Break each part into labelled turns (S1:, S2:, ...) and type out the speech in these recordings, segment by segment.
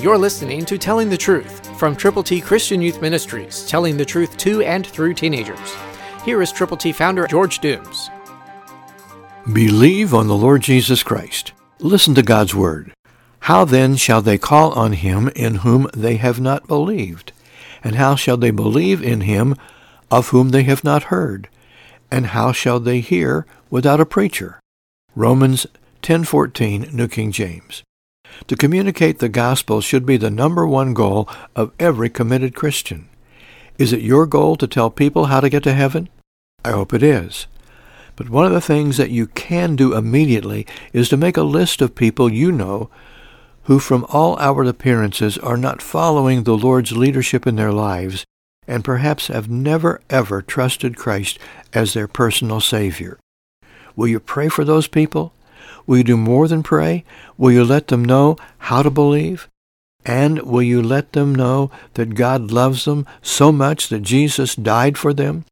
S1: You're listening to Telling the Truth from Triple T Christian Youth Ministries, telling the truth to and through teenagers. Here is Triple T founder George Dooms.
S2: Believe on the Lord Jesus Christ. Listen to God's word. How then shall they call on him in whom they have not believed? And how shall they believe in him of whom they have not heard? And how shall they hear without a preacher? Romans 10:14 New King James. To communicate the gospel should be the number one goal of every committed Christian. Is it your goal to tell people how to get to heaven? I hope it is. But one of the things that you can do immediately is to make a list of people you know who from all outward appearances are not following the Lord's leadership in their lives and perhaps have never ever trusted Christ as their personal Savior. Will you pray for those people? Will you do more than pray? Will you let them know how to believe? And will you let them know that God loves them so much that Jesus died for them?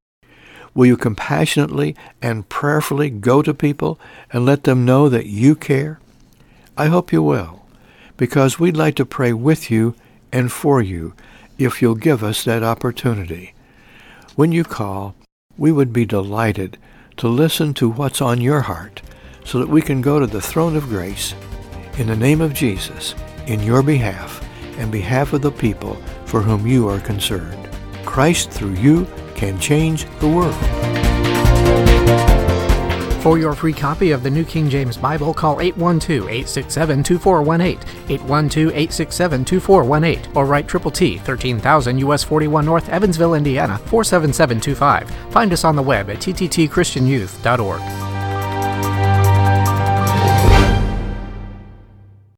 S2: Will you compassionately and prayerfully go to people and let them know that you care? I hope you will, because we'd like to pray with you and for you if you'll give us that opportunity. When you call, we would be delighted to listen to what's on your heart so that we can go to the throne of grace in the name of Jesus in your behalf and behalf of the people for whom you are concerned. Christ through you can change the world.
S1: For your free copy of the New King James Bible, call 812-867-2418, 812-867-2418, or write Triple T, 13000 US 41 North, Evansville, Indiana, 47725. Find us on the web at tttchristianyouth.org.